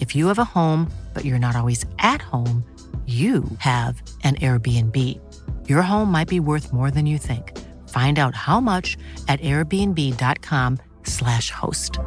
If you have a home, but you're not always at home, you have an Airbnb. Your home might be worth more than you think. Find out how much at airbnb.com/slash host.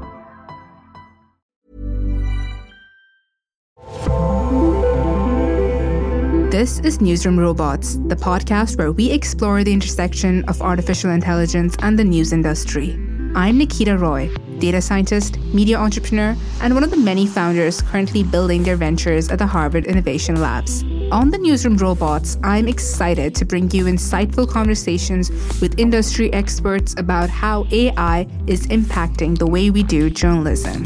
This is Newsroom Robots, the podcast where we explore the intersection of artificial intelligence and the news industry. I'm Nikita Roy, data scientist, media entrepreneur, and one of the many founders currently building their ventures at the Harvard Innovation Labs. On the Newsroom Robots, I'm excited to bring you insightful conversations with industry experts about how AI is impacting the way we do journalism.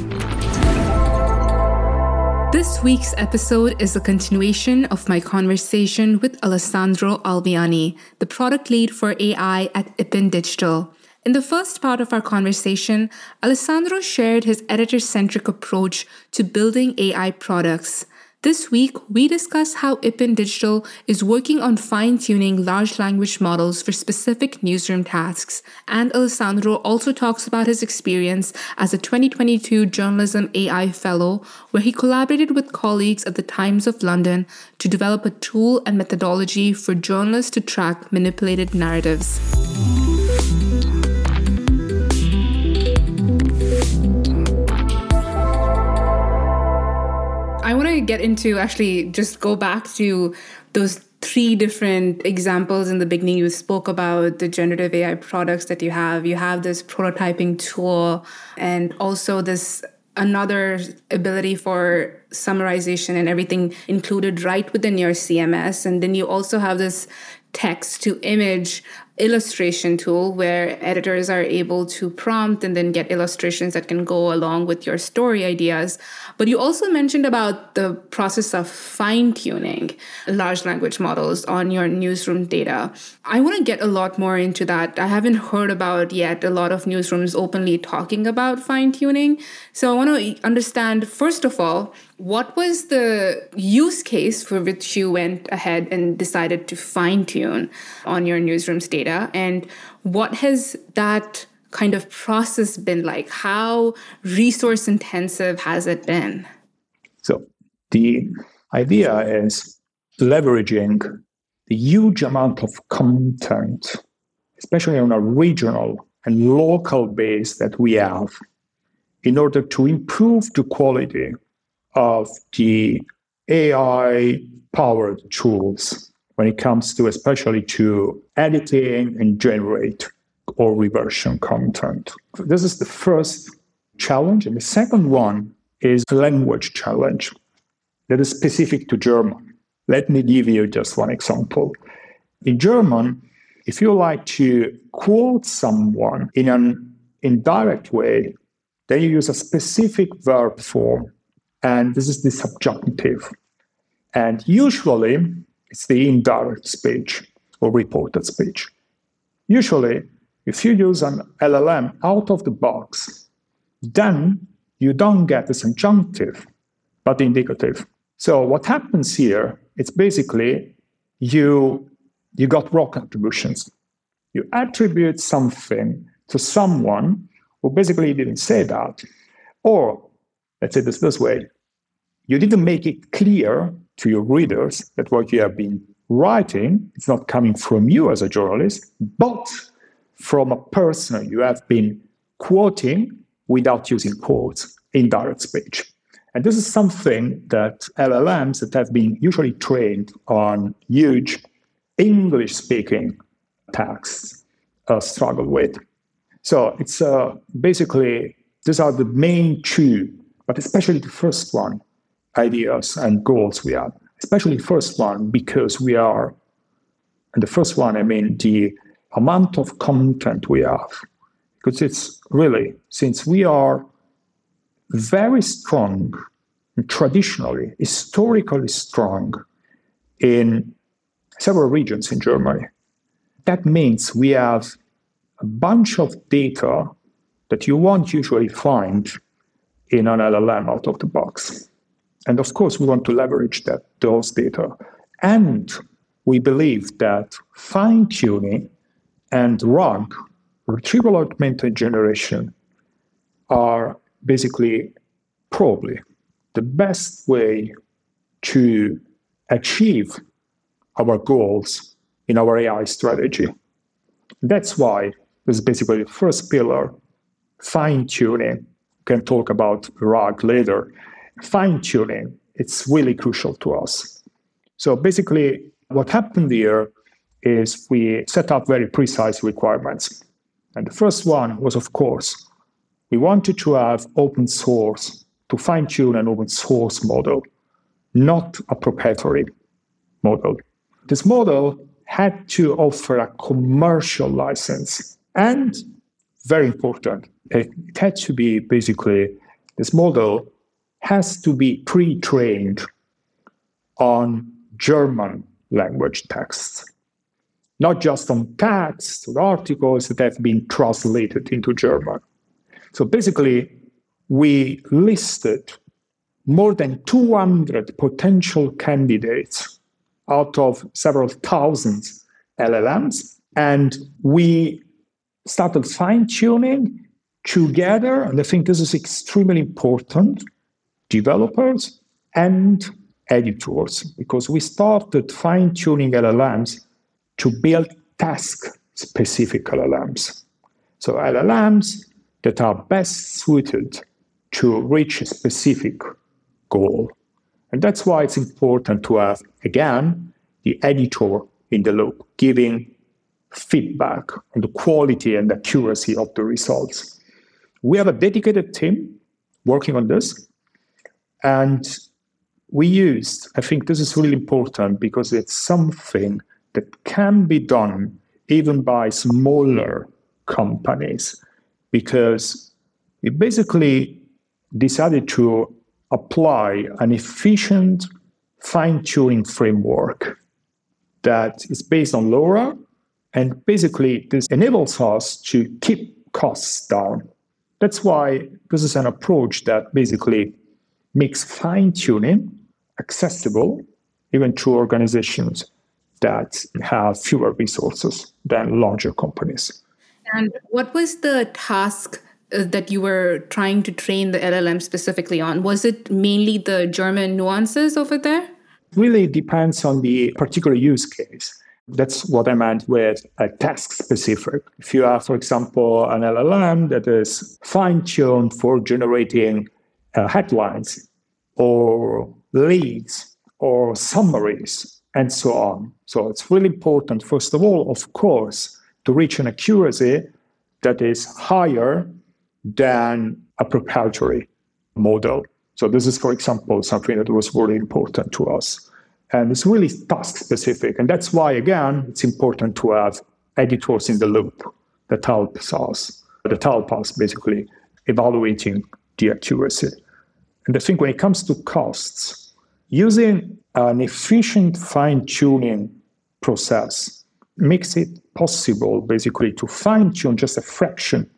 This week's episode is a continuation of my conversation with Alessandro Alviani, the product lead for AI at Ippen Digital. In the first part of our conversation, Alessandro shared his editor centric approach to building AI products. This week, we discuss how Ippen Digital is working on fine tuning large language models for specific newsroom tasks. And Alessandro also talks about his experience as a 2022 Journalism AI Fellow, where he collaborated with colleagues at the Times of London to develop a tool and methodology for journalists to track manipulated narratives. I want to get into actually just go back to those three different examples in the beginning. You spoke about the generative AI products that you have. You have this prototyping tool and also this another ability for summarization and everything included right within your CMS. And then you also have this text to image illustration tool where editors are able to prompt and then get illustrations that can go along with your story ideas. But you also mentioned about the process of fine tuning large language models on your newsroom data. I want to get a lot more into that. I haven't heard about yet a lot of newsrooms openly talking about fine tuning. So I want to understand, first of all, what was the use case for which you went ahead and decided to fine tune on your newsroom's data? And what has that kind of process been like? How resource intensive has it been? So, the idea is leveraging the huge amount of content, especially on a regional and local base that we have, in order to improve the quality of the AI powered tools when it comes to especially to editing and generate or reversion content. This is the first challenge. And the second one is a language challenge that is specific to German. Let me give you just one example. In German, if you like to quote someone in an indirect way, then you use a specific verb form and this is the subjunctive. And usually it's the indirect speech or reported speech. Usually, if you use an LLM out of the box, then you don't get the subjunctive, but the indicative. So what happens here it's basically you you got raw attributions. You attribute something to someone who basically didn't say that. Or let's say this this way, you didn't make it clear to your readers that what you have been writing is not coming from you as a journalist, but from a person you have been quoting without using quotes in direct speech. And this is something that LLMs that have been usually trained on huge English speaking texts uh, struggle with. So it's uh, basically, these are the main two, but especially the first one, ideas and goals we have. Especially first one, because we are, and the first one, I mean, the amount of content we have. Because it's really, since we are very strong, traditionally, historically strong in several regions in Germany. That means we have a bunch of data that you won't usually find in an LLM out of the box. And of course, we want to leverage that those data. And we believe that fine tuning and RAG, retrieval augmented generation, are basically probably the best way to achieve our goals in our AI strategy. That's why is basically the first pillar, fine tuning. Can talk about RAG later. Fine tuning, it's really crucial to us. So basically, what happened here is we set up very precise requirements. And the first one was, of course, we wanted to have open source to fine tune an open source model, not a proprietary model. This model had to offer a commercial license and very important, it had to be basically this model has to be pre-trained on German language texts, not just on texts or articles that have been translated into German. So basically, we listed more than 200 potential candidates out of several thousand LLMs. And we started fine tuning together. And I think this is extremely important developers and editors, because we started fine tuning LLMs to build task specific LLMs. So LLMs that are best suited to reach a specific goal. And that's why it's important to have, again, the editor in the loop, giving feedback on the quality and accuracy of the results. We have a dedicated team working on this. And we used, I think this is really important because it's something that can be done even by smaller companies, because we basically decided to apply an efficient fine tuning framework that is based on LoRA. And basically, this enables us to keep costs down. That's why this is an approach that basically makes fine tuning accessible even to organizations that have fewer resources than larger companies. And what was the task uh, that you were trying to train the LLM specifically on? Was it mainly the German nuances over there? Really depends on the particular use case. That's what I meant with a task specific. If you have, for example, an LLM that is fine tuned for generating uh, headlines or leads or summaries and so on. So it's really important, first of all, of course, to reach an accuracy that is higher than a proprietary model. So this is, for example, something that was really important to us. And it's really task specific. And that's why, again, it's important to have editors in the loop that helps us, that help us basically evaluating the accuracy. And I think when it comes to costs, using an efficient fine tuning process makes it possible basically to fine tune just a fraction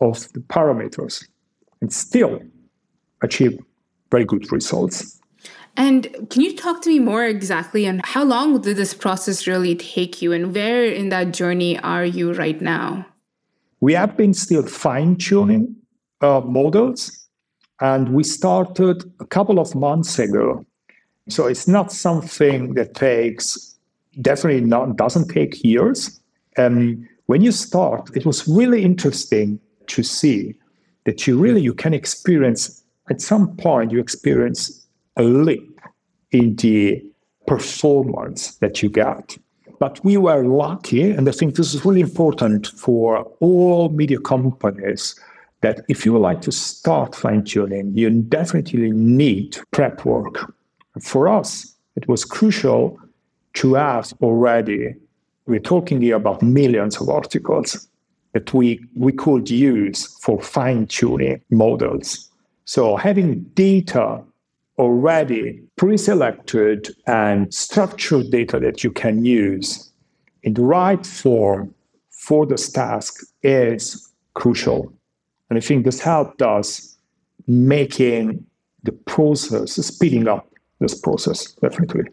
of the parameters and still achieve very good results. And can you talk to me more exactly on how long did this process really take you and where in that journey are you right now? We have been still fine tuning uh, models and we started a couple of months ago. So it's not something that takes, definitely not, doesn't take years. And when you start, it was really interesting to see that you really, you can experience, at some point, you experience a leap in the performance that you got. But we were lucky, and I think this is really important for all media companies that if you would like to start fine tuning, you definitely need prep work. For us, it was crucial to have already, we're talking here about millions of articles that we, we could use for fine tuning models. So having data already pre selected and structured data that you can use in the right form for this task is crucial. And I think this helped us making the process, speeding up this process, definitely.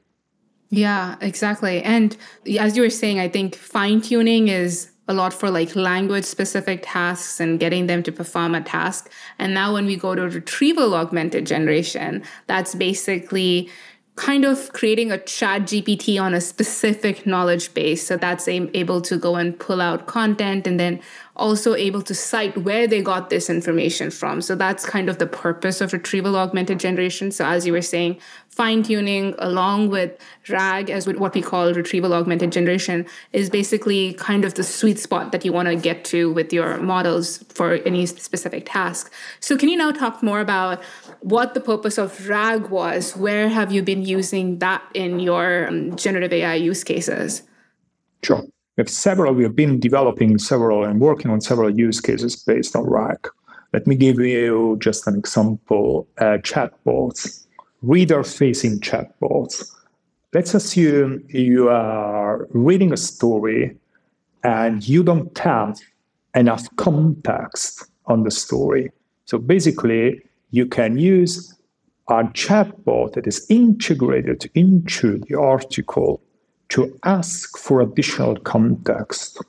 Yeah, exactly. And as you were saying, I think fine tuning is a lot for like language specific tasks and getting them to perform a task. And now when we go to retrieval augmented generation, that's basically kind of creating a chat GPT on a specific knowledge base. So that's able to go and pull out content and then also able to cite where they got this information from. So that's kind of the purpose of retrieval augmented generation. So as you were saying, fine tuning along with RAG as with what we call retrieval augmented generation is basically kind of the sweet spot that you want to get to with your models for any specific task. So can you now talk more about what the purpose of RAG was? Where have you been using that in your um, generative AI use cases? Sure. We have several, we have been developing several and working on several use cases based on RAG. Let me give you just an example uh, chatbots, reader facing chatbots. Let's assume you are reading a story and you don't have enough context on the story. So basically, you can use a chatbot that is integrated into the article to ask for additional context.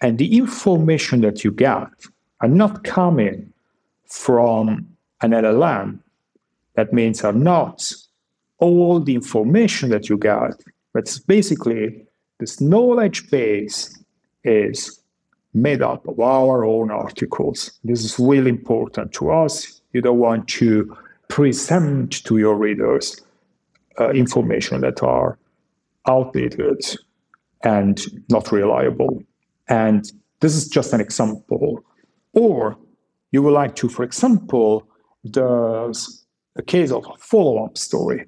And the information that you get are not coming from an LLM. That means are not all the information that you get, but basically this knowledge base is made up of our own articles. This is really important to us. You don't want to present to your readers uh, information that are outdated and not reliable. And this is just an example. Or you would like to, for example, there's a case of a follow up story.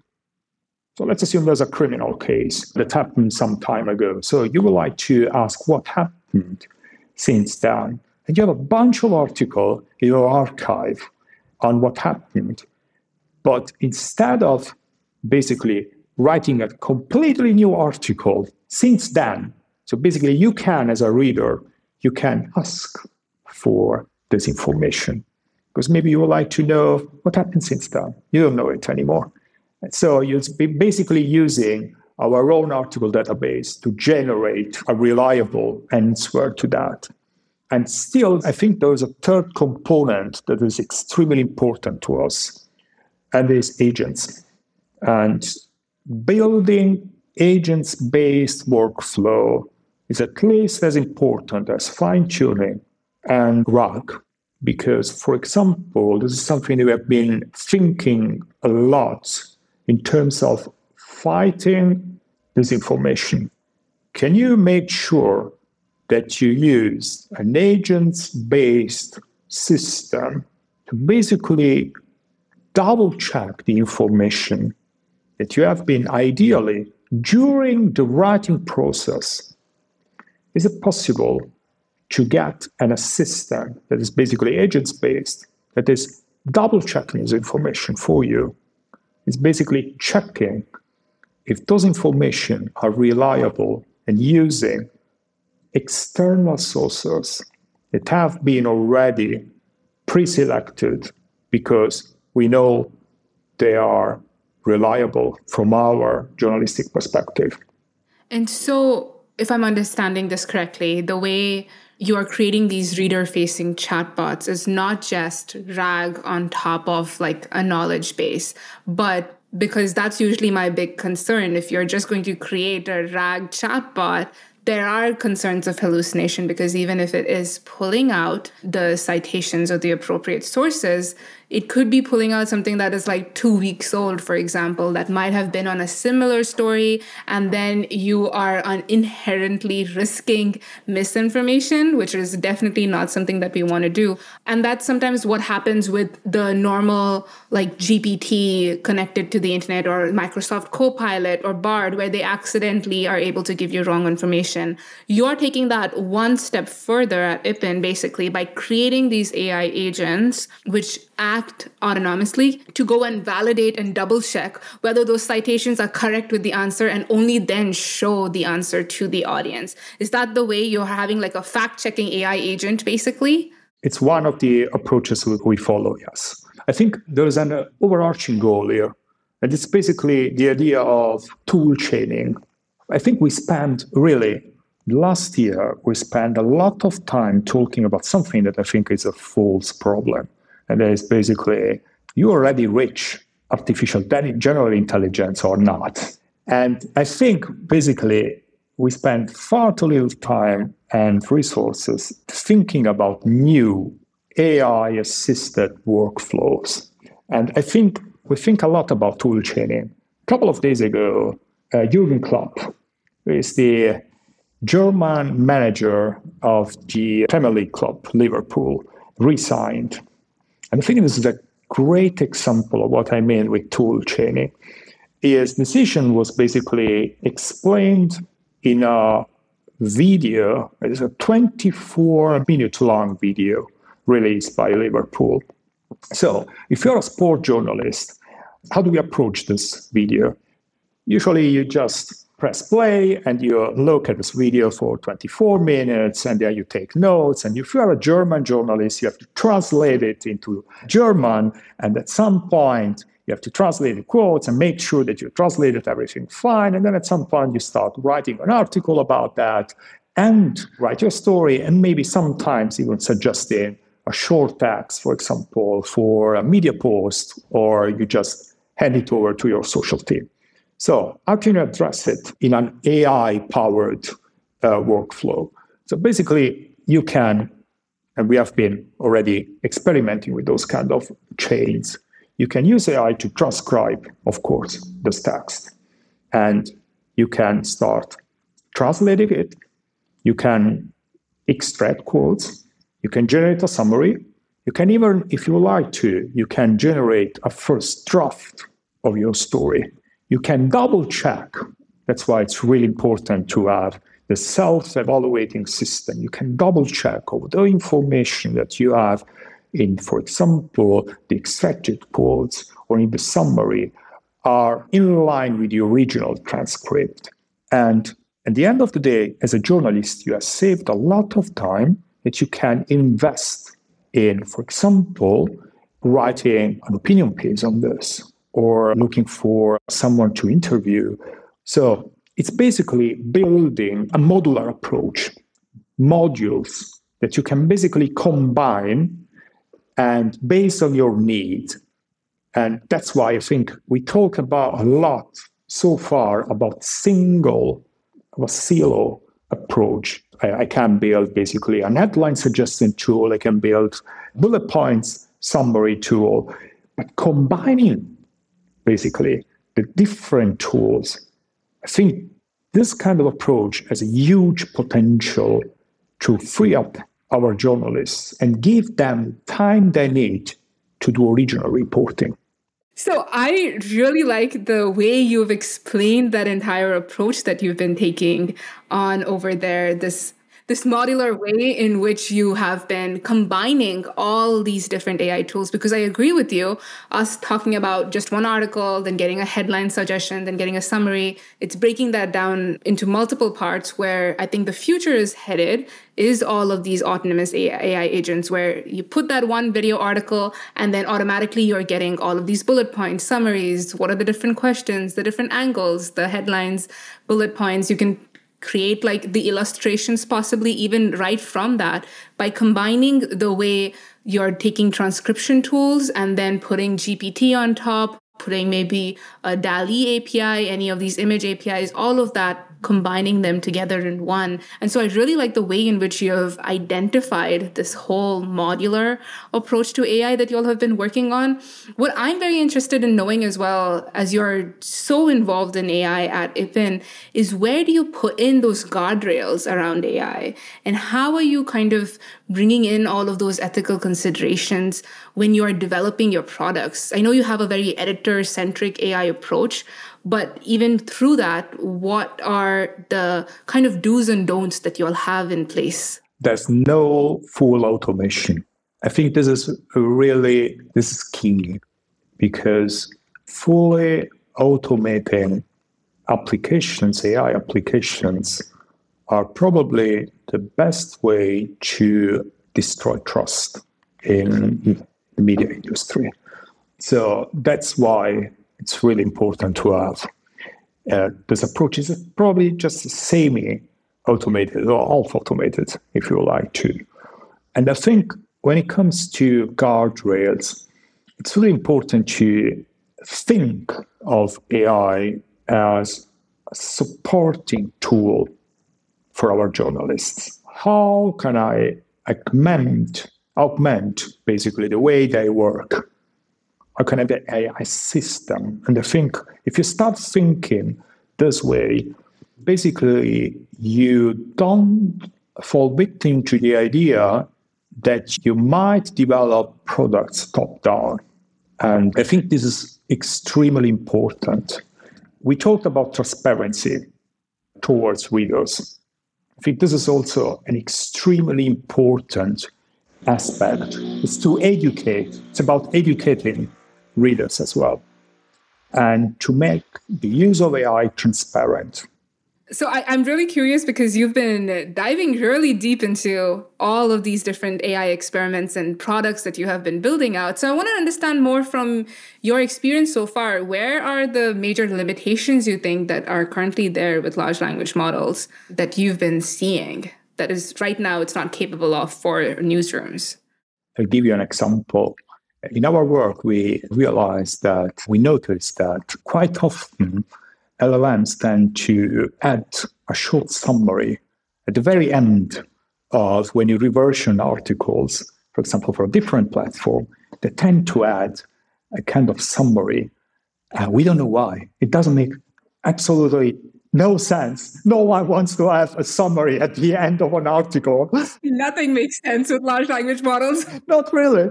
So let's assume there's a criminal case that happened some time ago. So you would like to ask what happened since then. And you have a bunch of articles in your archive on what happened. But instead of basically writing a completely new article since then. So basically, you can, as a reader, you can ask for this information because maybe you would like to know what happened since then. You don't know it anymore. So you're basically using our own article database to generate a reliable answer to that. And still, I think there's a third component that is extremely important to us, and is agents. And building agents based workflow is at least as important as fine tuning and RAG. Because, for example, this is something we have been thinking a lot in terms of fighting disinformation. Can you make sure that you use an agents based system to basically double check the information that you have been ideally during the writing process, is it possible to get an assistant that is basically agents based, that is double checking this information for you? It's basically checking if those information are reliable and using external sources that have been already pre-selected because we know they are reliable from our journalistic perspective. And so, if I'm understanding this correctly, the way you are creating these reader facing chatbots is not just RAG on top of like a knowledge base, but because that's usually my big concern. If you're just going to create a RAG chatbot, there are concerns of hallucination because even if it is pulling out the citations or the appropriate sources, it could be pulling out something that is like two weeks old, for example, that might have been on a similar story. And then you are inherently risking misinformation, which is definitely not something that we want to do. And that's sometimes what happens with the normal, like GPT connected to the internet or Microsoft Copilot or Bard, where they accidentally are able to give you wrong information. You're taking that one step further at Ippen, basically, by creating these AI agents, which act autonomously to go and validate and double check whether those citations are correct with the answer and only then show the answer to the audience. Is that the way you're having like a fact checking AI agent basically? It's one of the approaches we follow, yes. I think there's an uh, overarching goal here, and it's basically the idea of tool chaining. I think we spent really last year we spent a lot of time talking about something that I think is a false problem. And that is basically you already reach artificial general intelligence or not. And I think basically we spend far too little time and resources thinking about new AI assisted workflows. And I think we think a lot about tool chaining. A couple of days ago, uh, Jurgen Klopp, is the German manager of the Premier League club, Liverpool, resigned and I think this is a great example of what I mean with tool chaining. His decision was basically explained in a video. It's a 24 minute long video released by Liverpool. So, if you're a sport journalist, how do we approach this video? Usually, you just press play and you look at this video for 24 minutes and then you take notes. And if you are a German journalist, you have to translate it into German. And at some point, you have to translate the quotes and make sure that you translated everything fine. And then at some point, you start writing an article about that and write your story and maybe sometimes even suggesting a short text, for example, for a media post, or you just hand it over to your social team. So how can you address it in an AI powered uh, workflow? So basically, you can, and we have been already experimenting with those kind of chains. You can use AI to transcribe, of course, this text. And you can start translating it. You can extract quotes. You can generate a summary. You can even, if you like to, you can generate a first draft of your story you can double check. That's why it's really important to have the self evaluating system. You can double check over the information that you have in, for example, the extracted quotes or in the summary are in line with the original transcript. And at the end of the day, as a journalist, you have saved a lot of time that you can invest in, for example, writing an opinion piece on this or looking for someone to interview. So it's basically building a modular approach, modules that you can basically combine and based on your need. And that's why I think we talk about a lot so far about single, a silo approach. I, I can build basically an headline suggestion tool. I can build bullet points summary tool, but combining basically the different tools. I think this kind of approach has a huge potential to free up our journalists and give them time they need to do original reporting. So I really like the way you've explained that entire approach that you've been taking on over there. This this modular way in which you have been combining all these different AI tools. Because I agree with you, us talking about just one article, then getting a headline suggestion, then getting a summary, it's breaking that down into multiple parts where I think the future is headed is all of these autonomous AI agents where you put that one video article and then automatically you're getting all of these bullet points, summaries, what are the different questions, the different angles, the headlines, bullet points. You can create like the illustrations possibly even right from that by combining the way you're taking transcription tools and then putting GPT on top, putting maybe a DALL-E API, any of these image APIs, all of that combining them together in one. And so I really like the way in which you have identified this whole modular approach to AI that you all have been working on. What I'm very interested in knowing as well, as you're so involved in AI at Ippen, is where do you put in those guardrails around AI? And how are you kind of bringing in all of those ethical considerations when you are developing your products? I know you have a very editor centric AI approach, but even through that, what are the kind of do's and don'ts that you all have in place? There's no full automation. I think this is really this is key because fully automating applications, AI applications, are probably the best way to destroy trust in the media industry. So that's why it's really important to have uh, this approach is probably just semi automated or half automated, if you like to. And I think when it comes to guardrails, it's really important to think of AI as a supporting tool for our journalists. How can I augment, augment basically the way they work? How can AI system? And I think if you start thinking this way, basically you don't fall victim to the idea that you might develop products top down. And I think this is extremely important. We talked about transparency towards readers. I think this is also an extremely important aspect. It's to educate, it's about educating readers as well, and to make the use of AI transparent. So I, am really curious because you've been diving really deep into all of these different AI experiments and products that you have been building out. So I want to understand more from your experience so far. Where are the major limitations you think that are currently there with large language models that you've been seeing that is right now it's not capable of for newsrooms? I'll give you an example. In our work, we realized that we noticed that quite often LLMs tend to add a short summary at the very end of when you reversion articles, for example, for a different platform, they tend to add a kind of summary. Uh, we don't know why. It doesn't make absolutely no sense. No one wants to have a summary at the end of an article. Nothing makes sense with large language models. Not really.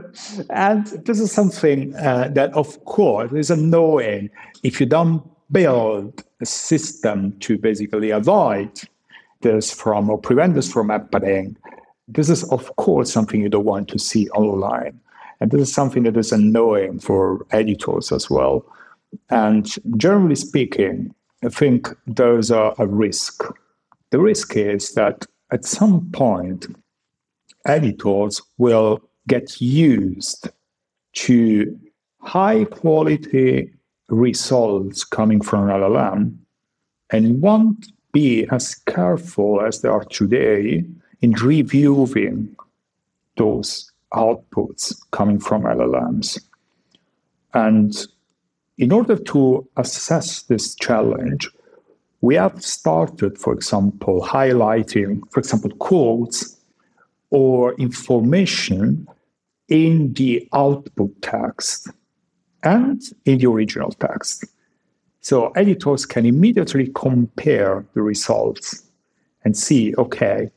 And this is something uh, that, of course, is annoying if you don't build a system to basically avoid this from or prevent this from happening. This is, of course, something you don't want to see online. And this is something that is annoying for editors as well. And generally speaking, I think those are a risk. The risk is that at some point, editors will get used to high quality results coming from LLM and won't be as careful as they are today in reviewing those outputs coming from LLMs. And in order to assess this challenge, we have started, for example, highlighting, for example, quotes or information in the output text and in the original text. So editors can immediately compare the results and see okay,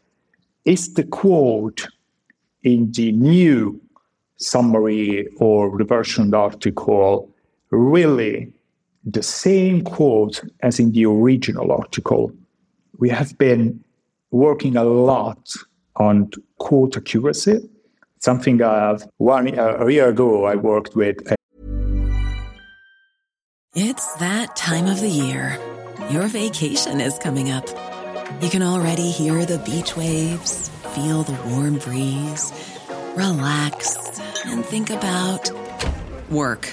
is the quote in the new summary or reversion article really the same quote as in the original article. We have been working a lot on quote accuracy. Something I have one uh, a year ago I worked with. It's that time of the year. Your vacation is coming up. You can already hear the beach waves, feel the warm breeze, relax, and think about work.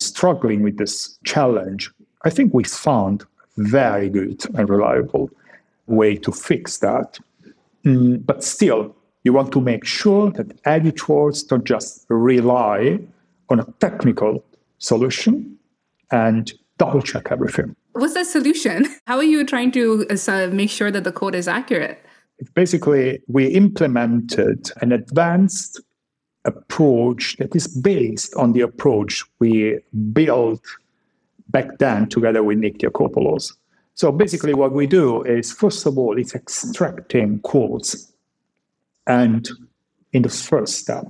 struggling with this challenge. I think we found very good and reliable way to fix that. Mm, but still, you want to make sure that editors don't just rely on a technical solution and double check everything. What's the solution? How are you trying to uh, make sure that the code is accurate? Basically, we implemented an advanced approach that is based on the approach we built back then together with Nick Diakopoulos. So basically, what we do is, first of all, it's extracting quotes. And in the first step,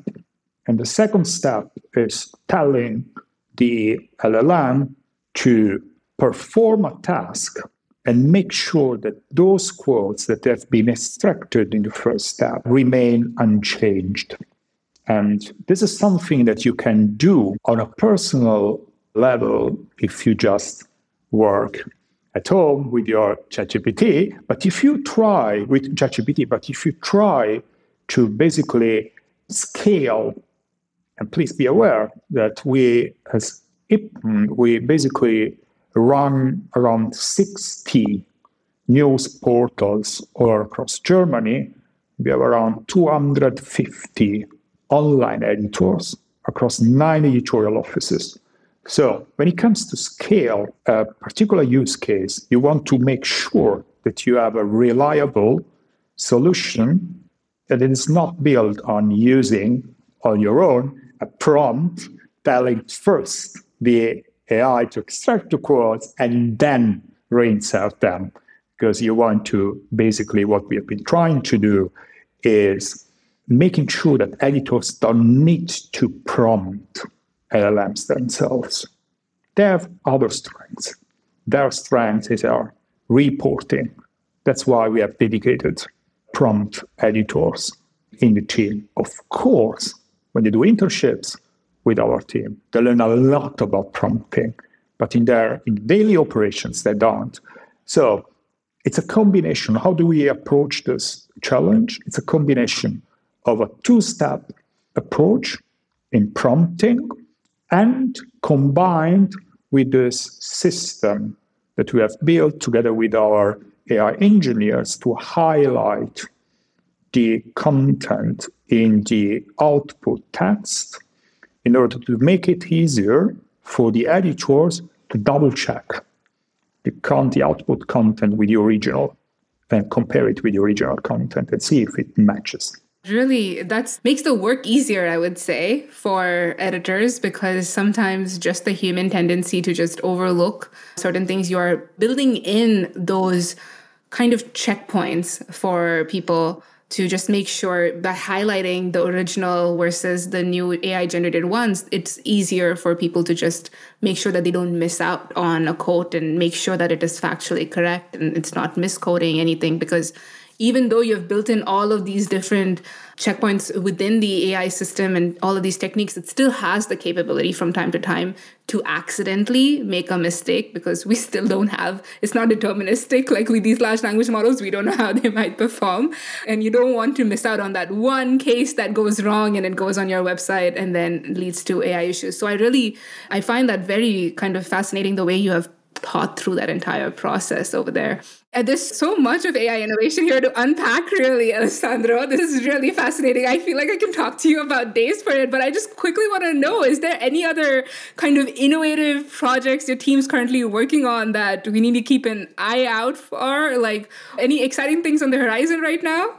and the second step is telling the LLM to perform a task and make sure that those quotes that have been extracted in the first step remain unchanged. And this is something that you can do on a personal level if you just work at home with your ChatGPT. But if you try with ChatGPT, but if you try to basically scale, and please be aware that we as Ippen, we basically run around 60 news portals all across Germany. We have around 250 online editors across nine editorial offices. So, when it comes to scale a particular use case, you want to make sure that you have a reliable solution that is not built on using on your own a prompt telling first the AI to extract the quotes and then reinsert them. Because you want to basically, what we have been trying to do is making sure that editors don't need to prompt LLMs themselves. They have other strengths. Their strength is our reporting. That's why we have dedicated prompt editors in the team. Of course, when they do internships with our team, they learn a lot about prompting, but in their in daily operations, they don't. So it's a combination. How do we approach this challenge? It's a combination of a two step approach in prompting and combined with this system that we have built together with our AI engineers to highlight the content in the output text in order to make it easier for the editors to double check the, con- the output content with the original and compare it with the original content and see if it matches. Really, that makes the work easier, I would say, for editors because sometimes just the human tendency to just overlook certain things, you are building in those kind of checkpoints for people to just make sure by highlighting the original versus the new AI generated ones, it's easier for people to just make sure that they don't miss out on a quote and make sure that it is factually correct and it's not misquoting anything because even though you've built in all of these different checkpoints within the AI system and all of these techniques, it still has the capability from time to time to accidentally make a mistake because we still don't have, it's not deterministic. Like with these large language models, we don't know how they might perform. And you don't want to miss out on that one case that goes wrong and it goes on your website and then leads to AI issues. So I really, I find that very kind of fascinating the way you have thought through that entire process over there. And there's so much of AI innovation here to unpack, really, Alessandro. This is really fascinating. I feel like I can talk to you about days for it, but I just quickly want to know is there any other kind of innovative projects your team's currently working on that we need to keep an eye out for? Like any exciting things on the horizon right now?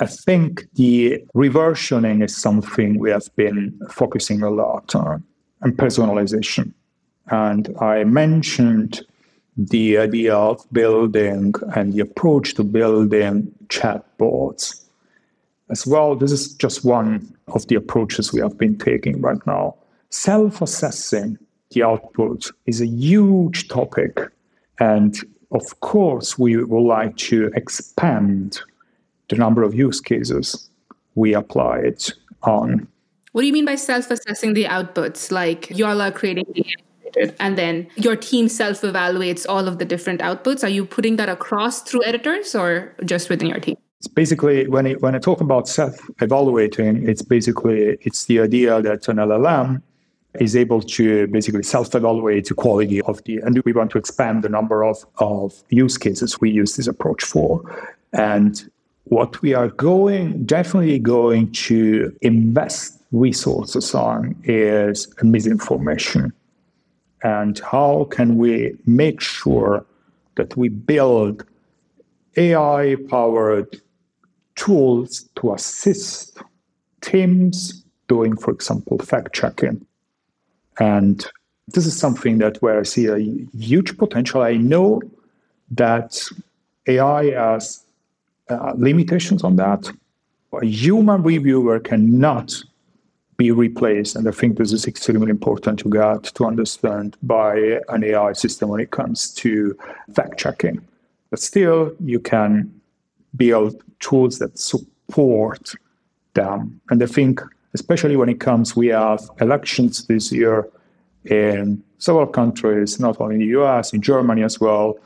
I think the reversioning is something we have been focusing a lot on, and personalization. And I mentioned the idea of building and the approach to building chatbots. As well, this is just one of the approaches we have been taking right now. Self assessing the output is a huge topic. And of course, we would like to expand the number of use cases we apply it on. What do you mean by self assessing the outputs? Like you all are creating the and then your team self evaluates all of the different outputs. Are you putting that across through editors or just within your team? It's basically when it, when I talk about self evaluating, it's basically it's the idea that an LLM is able to basically self evaluate the quality of the and we want to expand the number of, of use cases we use this approach for. And what we are going definitely going to invest resources on is misinformation and how can we make sure that we build AI powered tools to assist teams doing, for example, fact checking. And this is something that where I see a huge potential. I know that AI has uh, limitations on that. A human reviewer cannot be replaced. And I think this is extremely important to get to understand by an AI system when it comes to fact checking. But still, you can build tools that support them. And I think, especially when it comes, we have elections this year in several countries, not only in the US, in Germany as well.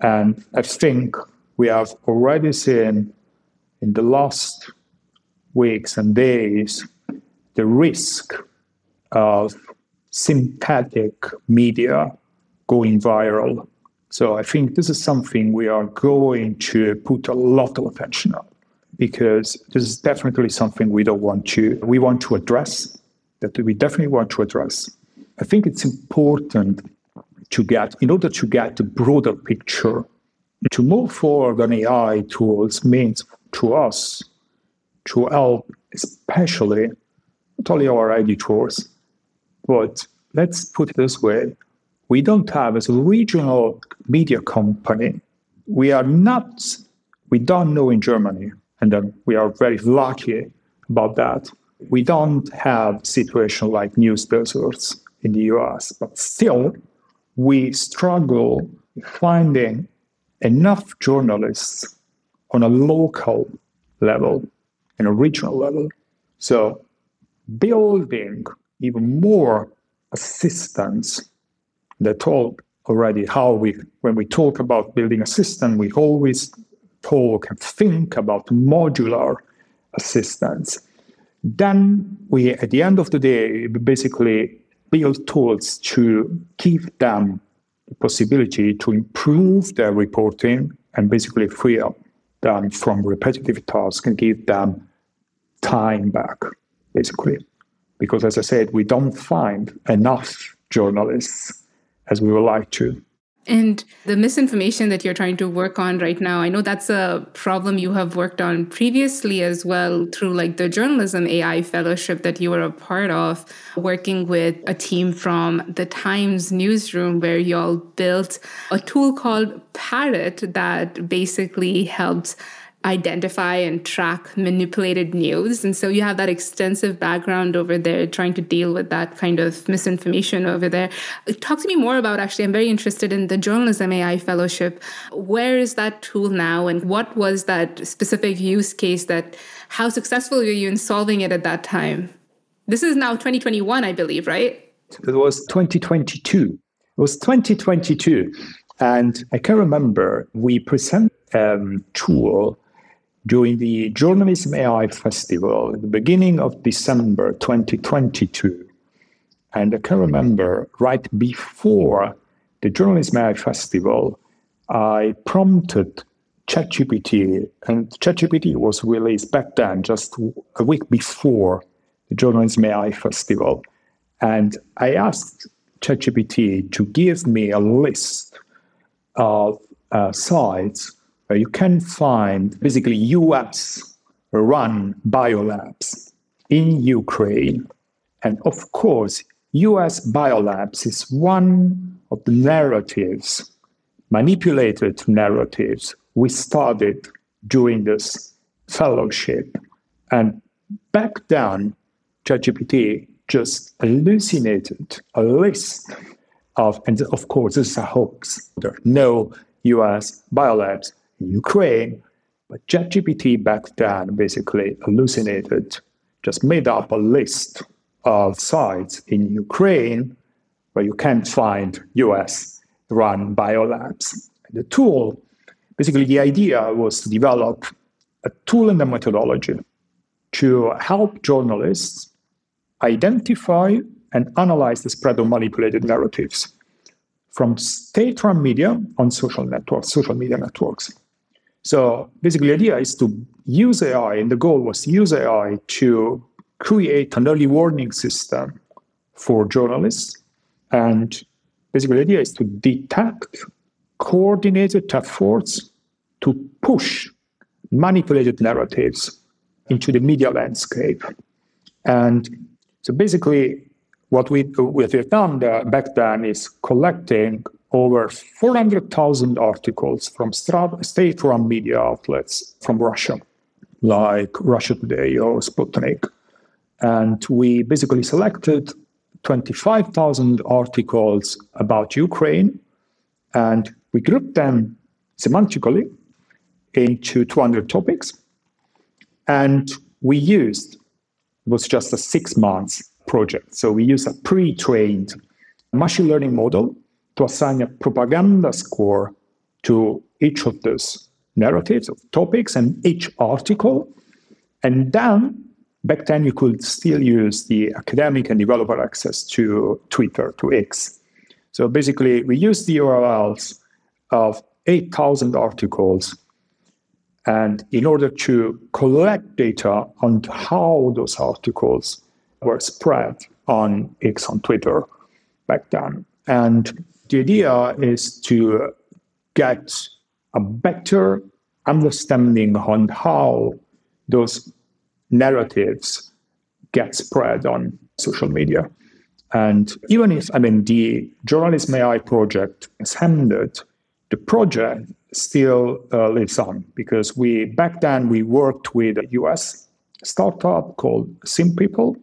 And I think we have already seen in the last weeks and days the risk of synthetic media going viral. So I think this is something we are going to put a lot of attention on because this is definitely something we don't want to we want to address that we definitely want to address. I think it's important to get in order to get the broader picture to move forward on AI tools means to us to help especially not only our editors, but let's put it this way we don't have, as a regional media company, we are not, we don't know in Germany, and then we are very lucky about that. We don't have situation like news deserts in the US, but still, we struggle finding enough journalists on a local level and a regional level. So building even more assistance. That told already how we when we talk about building a system we always talk and think about modular assistance. Then we at the end of the day basically build tools to give them the possibility to improve their reporting and basically free up them from repetitive tasks and give them time back basically. Because as I said, we don't find enough journalists as we would like to. And the misinformation that you're trying to work on right now, I know that's a problem you have worked on previously as well through like the journalism AI fellowship that you were a part of, working with a team from the Times newsroom where y'all built a tool called Parrot that basically helped identify and track manipulated news. And so you have that extensive background over there trying to deal with that kind of misinformation over there. Talk to me more about actually, I'm very interested in the Journalism AI Fellowship. Where is that tool now? And what was that specific use case that, how successful were you in solving it at that time? This is now 2021, I believe, right? It was 2022. It was 2022. And I can remember we present um, tool during the Journalism AI Festival at the beginning of December 2022. And I can remember right before the Journalism AI Festival, I prompted ChatGPT, and ChatGPT was released back then, just a week before the Journalism AI Festival. And I asked ChatGPT to give me a list of uh, sites Uh, you can find basically US run biolabs in Ukraine. And of course, US biolabs is one of the narratives, manipulated narratives we studied during this fellowship. And back then, ChatGPT just hallucinated a list of, and of course, this is a hoax. There are no US biolabs in Ukraine, but ChatGPT back then basically hallucinated, just made up a list of sites in Ukraine where you can't find US run biolabs. The tool, basically, the idea was to develop a tool and a methodology to help journalists identify and analyze the spread of manipulated narratives from state-run media on social networks, social media networks. So basically, the idea is to use AI, and the goal was to use AI to create an early warning system for journalists. And basically, the idea is to detect coordinated efforts to push manipulated narratives into the media landscape. And so basically, what we what we've done back then is collecting over 400,000 articles from state-run media outlets from Russia, like Russia Today or Sputnik, and we basically selected 25,000 articles about Ukraine, and we grouped them semantically into 200 topics, and we used it was just a six months project. So we used a pre-trained machine learning model to assign a propaganda score to each of those narratives of topics and each article. And then back then you could still use the academic and developer access to Twitter, to X. So basically we used the URLs of 8,000 articles and in order to collect data on how those articles were spread on X on Twitter back then. And the idea is to get a better understanding on how those narratives get spread on social media. And even if, I mean, the Journalism AI project is ended, the project still uh, lives on because we back then we worked with a US startup called SimPPL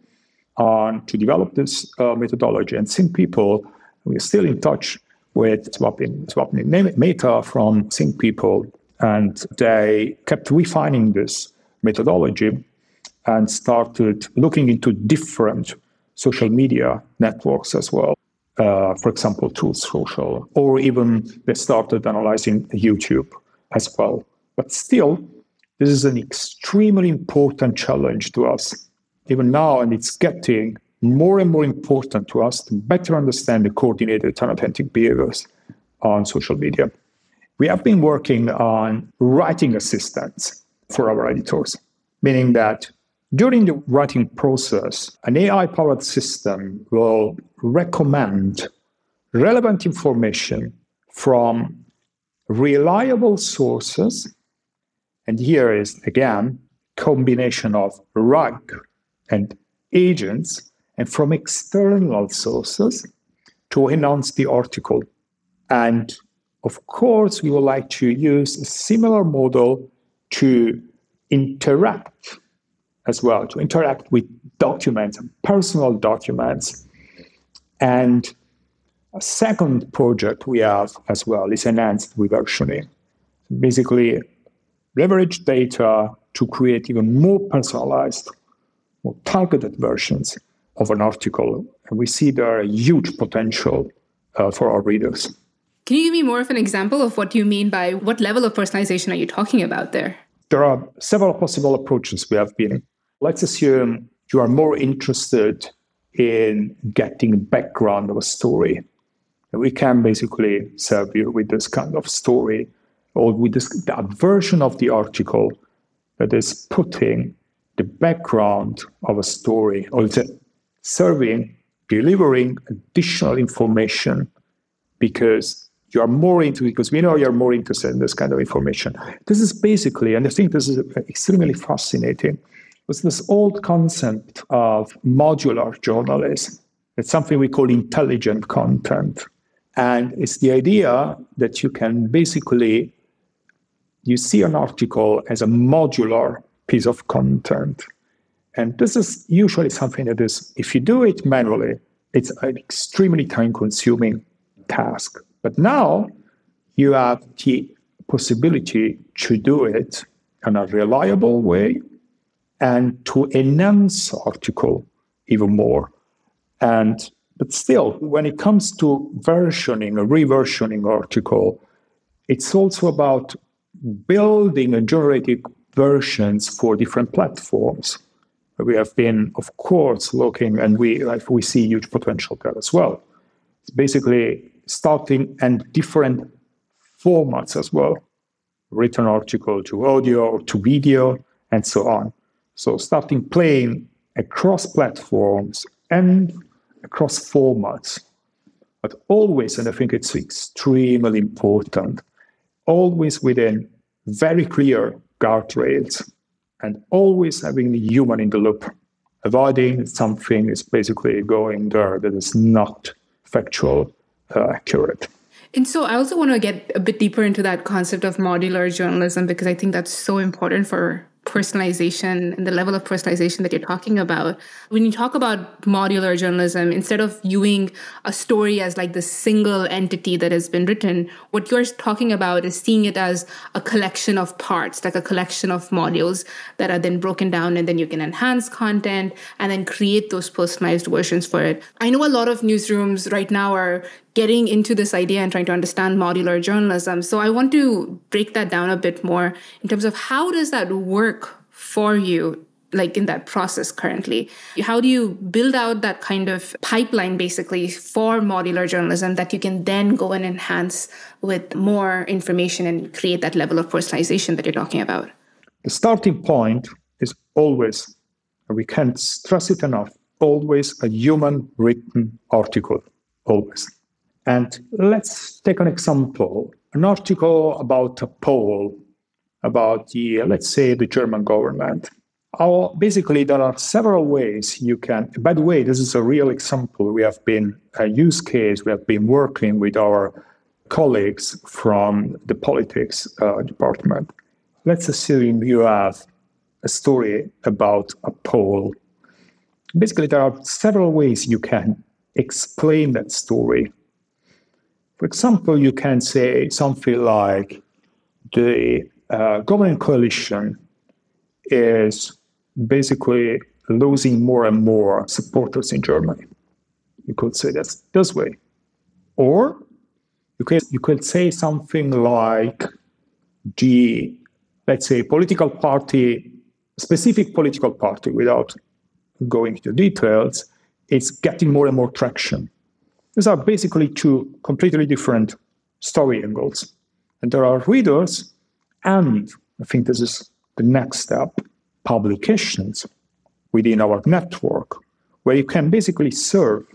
on to develop this uh, methodology. And SimPPL, we're still in touch with Swapnil, Swapnil Mehta from people, and they kept refining this methodology and started looking into different social media networks as well uh, for example, Truth Social, or even they started analyzing YouTube as well. But still, this is an extremely important challenge to us, even now, and it's getting more and more important to us to better understand the coordinated and authentic behaviors on social media. We have been working on writing assistants for our editors, meaning that during the writing process, an AI powered system will recommend relevant information from reliable sources. And here is again combination of RAG and agents and from external sources to enhance the article. And of course, we would like to use a similar model to interact as well, to interact with documents, and personal documents. And a second project we have as well is enhanced reversioning. Basically, leverage data to create even more personalized, more targeted versions of an article. And we see there a huge potential uh, for our readers. Can you give me more of an example of what you mean by what level of personalization are you talking about there? There are several possible approaches we have been. Let's assume you are more interested in getting background of a story. We can basically serve you with this kind of story or with this that version of the article that is putting the background of a story or it's serving, delivering additional information because you are more into because we know you're more interested in this kind of information. This is basically, and I think this is extremely fascinating, was this old concept of modular journalism. It's something we call intelligent content. And it's the idea that you can basically you see an article as a modular piece of content. And this is usually something that is, if you do it manually, it's an extremely time consuming task. But now you have the possibility to do it in a reliable way and to enhance article even more. And but still, when it comes to versioning, a reversioning article, it's also about building and generating versions for different platforms. We have been, of course, looking, and we we see huge potential there as well. It's basically starting and different formats as well, written article to audio or to video, and so on. So starting playing across platforms and across formats, but always, and I think it's extremely important, always within very clear guardrails and always having the human in the loop. Avoiding something is basically going there that is not factual uh, accurate. And so I also want to get a bit deeper into that concept of modular journalism because I think that's so important for personalization and the level of personalization that you're talking about. When you talk about modular journalism, instead of viewing a story as like the single entity that has been written, what you're talking about is seeing it as a collection of parts, like a collection of modules that are then broken down and then you can enhance content and then create those personalized versions for it. I know a lot of newsrooms right now are getting into this idea and trying to understand modular journalism. So I want to break that down a bit more in terms of how does that work for you like in that process currently? How do you build out that kind of pipeline basically for modular journalism that you can then go and enhance with more information and create that level of personalization that you're talking about? The starting point is always we can't stress it enough always a human written article always and let's take an example an article about a poll about the, let's say, the German government. Our, basically, there are several ways you can. By the way, this is a real example. We have been a use case. We have been working with our colleagues from the politics uh, department. Let's assume you have a story about a poll. Basically, there are several ways you can explain that story for example, you can say something like the uh, governing coalition is basically losing more and more supporters in Germany. You could say that this way. Or you could, you could say something like the, let's say, political party, specific political party, without going into details, is getting more and more traction. These are basically two completely different story angles. And there are readers, and I think this is the next step publications within our network, where you can basically serve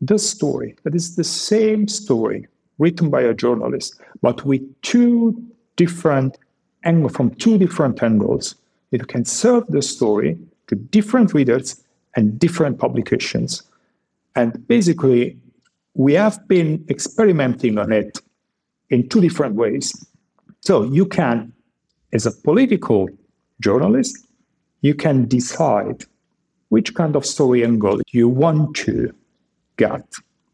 the story that is the same story written by a journalist, but with two different angles, from two different angles. You can serve the story to different readers and different publications. And basically, we have been experimenting on it in two different ways. So you can as a political journalist, you can decide which kind of story angle you want to get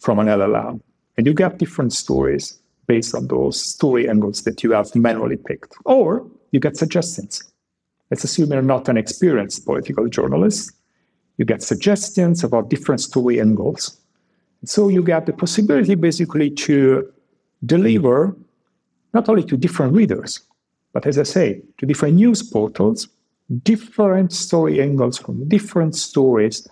from an LLM. And you get different stories based on those story angles that you have manually picked. Or you get suggestions. Let's assume you're not an experienced political journalist. You get suggestions about different story angles. So you get the possibility basically to deliver not only to different readers, but as I say, to different news portals, different story angles from different stories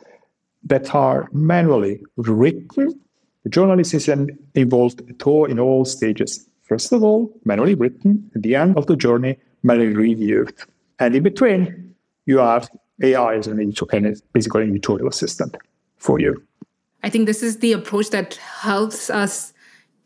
that are manually written. The journalist is involved at all in all stages. First of all, manually written. At the end of the journey, manually reviewed. And in between, you have AI as an editorial, basically an editorial assistant for you. I think this is the approach that helps us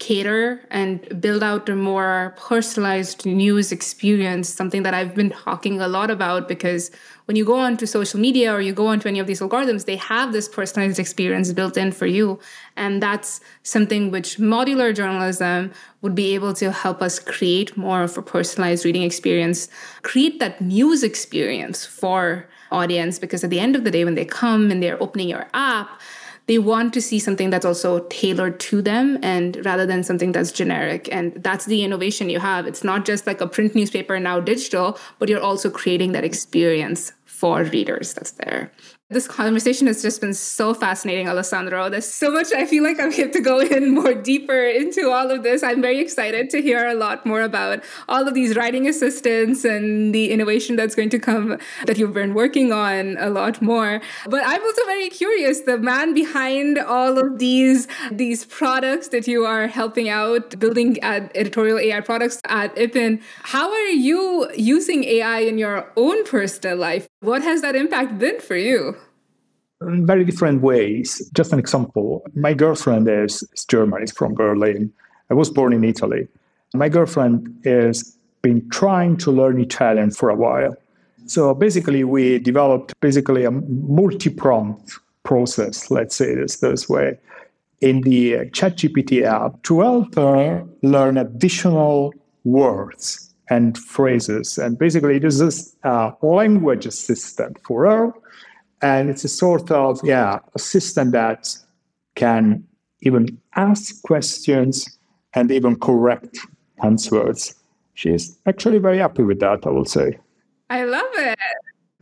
cater and build out a more personalized news experience, something that I've been talking a lot about because when you go onto social media or you go onto any of these algorithms, they have this personalized experience built in for you. And that's something which modular journalism would be able to help us create more of a personalized reading experience, create that news experience for audience because at the end of the day when they come and they're opening your app they want to see something that's also tailored to them and rather than something that's generic. And that's the innovation you have. It's not just like a print newspaper now digital but you're also creating that experience for readers that's there this conversation has just been so fascinating, Alessandro. There's so much I feel like I'm here to go in more deeper into all of this. I'm very excited to hear a lot more about all of these writing assistants and the innovation that's going to come that you've been working on a lot more. But I'm also very curious, the man behind all of these these products that you are helping out building at editorial AI products at Ippen, how are you using AI in your own personal life? What has that impact been for you? in very different ways. Just an example my girlfriend is, is German, is from Berlin. I was born in Italy. My girlfriend has been trying to learn Italian for a while. So basically, we developed basically a multi-pronged process, let's say this this way, in the ChatGPT app to help her learn additional words and phrases. And basically, this is a language assistant for her and it's a sort of, yeah, a system that can even ask questions and even correct answers. She's actually very happy with that, I will say. I love it.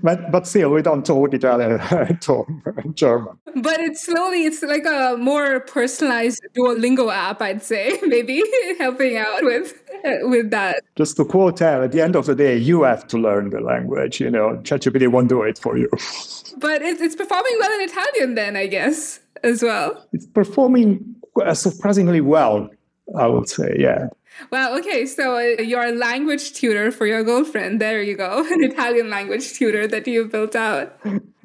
But but still, we don't talk Italian, talk German. But it's slowly, it's like a more personalized Duolingo app, I'd say, maybe helping out with uh, with that. Just to quote her, at the end of the day, you have to learn the language. You know, ChatGPT won't do it for you. But it's, it's performing well in Italian, then I guess as well. It's performing uh, surprisingly well, I would say. Yeah. Wow. Okay. So uh, you're a language tutor for your girlfriend. There you go. An Italian language tutor that you built out.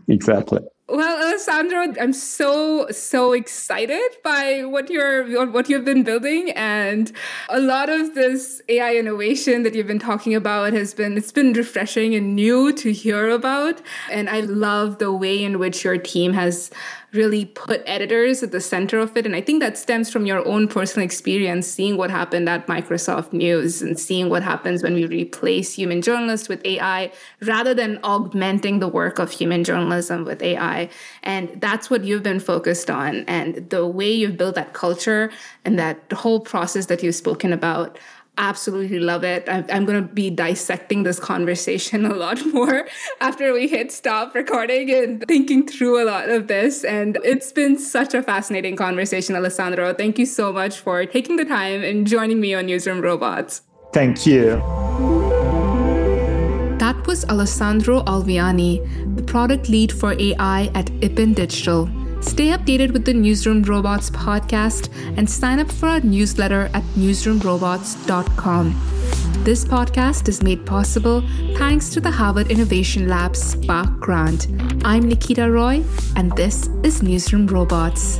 Exactly. Well, Alessandro, I'm so so excited by what you're what you've been building, and a lot of this AI innovation that you've been talking about has been it's been refreshing and new to hear about, and I love the way in which your team has really put editors at the center of it. And I think that stems from your own personal experience, seeing what happened at Microsoft News and seeing what happens when we replace human journalists with AI rather than augmenting the work of human journalism with AI. And that's what you've been focused on. And the way you've built that culture and that whole process that you've spoken about absolutely love it. I'm, I'm going to be dissecting this conversation a lot more after we hit stop recording and thinking through a lot of this. And it's been such a fascinating conversation, Alessandro. Thank you so much for taking the time and joining me on Newsroom Robots. Thank you. That was Alessandro Alviani, the product lead for AI at Ippen Digital. Stay updated with the Newsroom Robots podcast and sign up for our newsletter at newsroomrobots.com. This podcast is made possible thanks to the Harvard Innovation Lab Spark Grant. I'm Nikita Roy, and this is Newsroom Robots.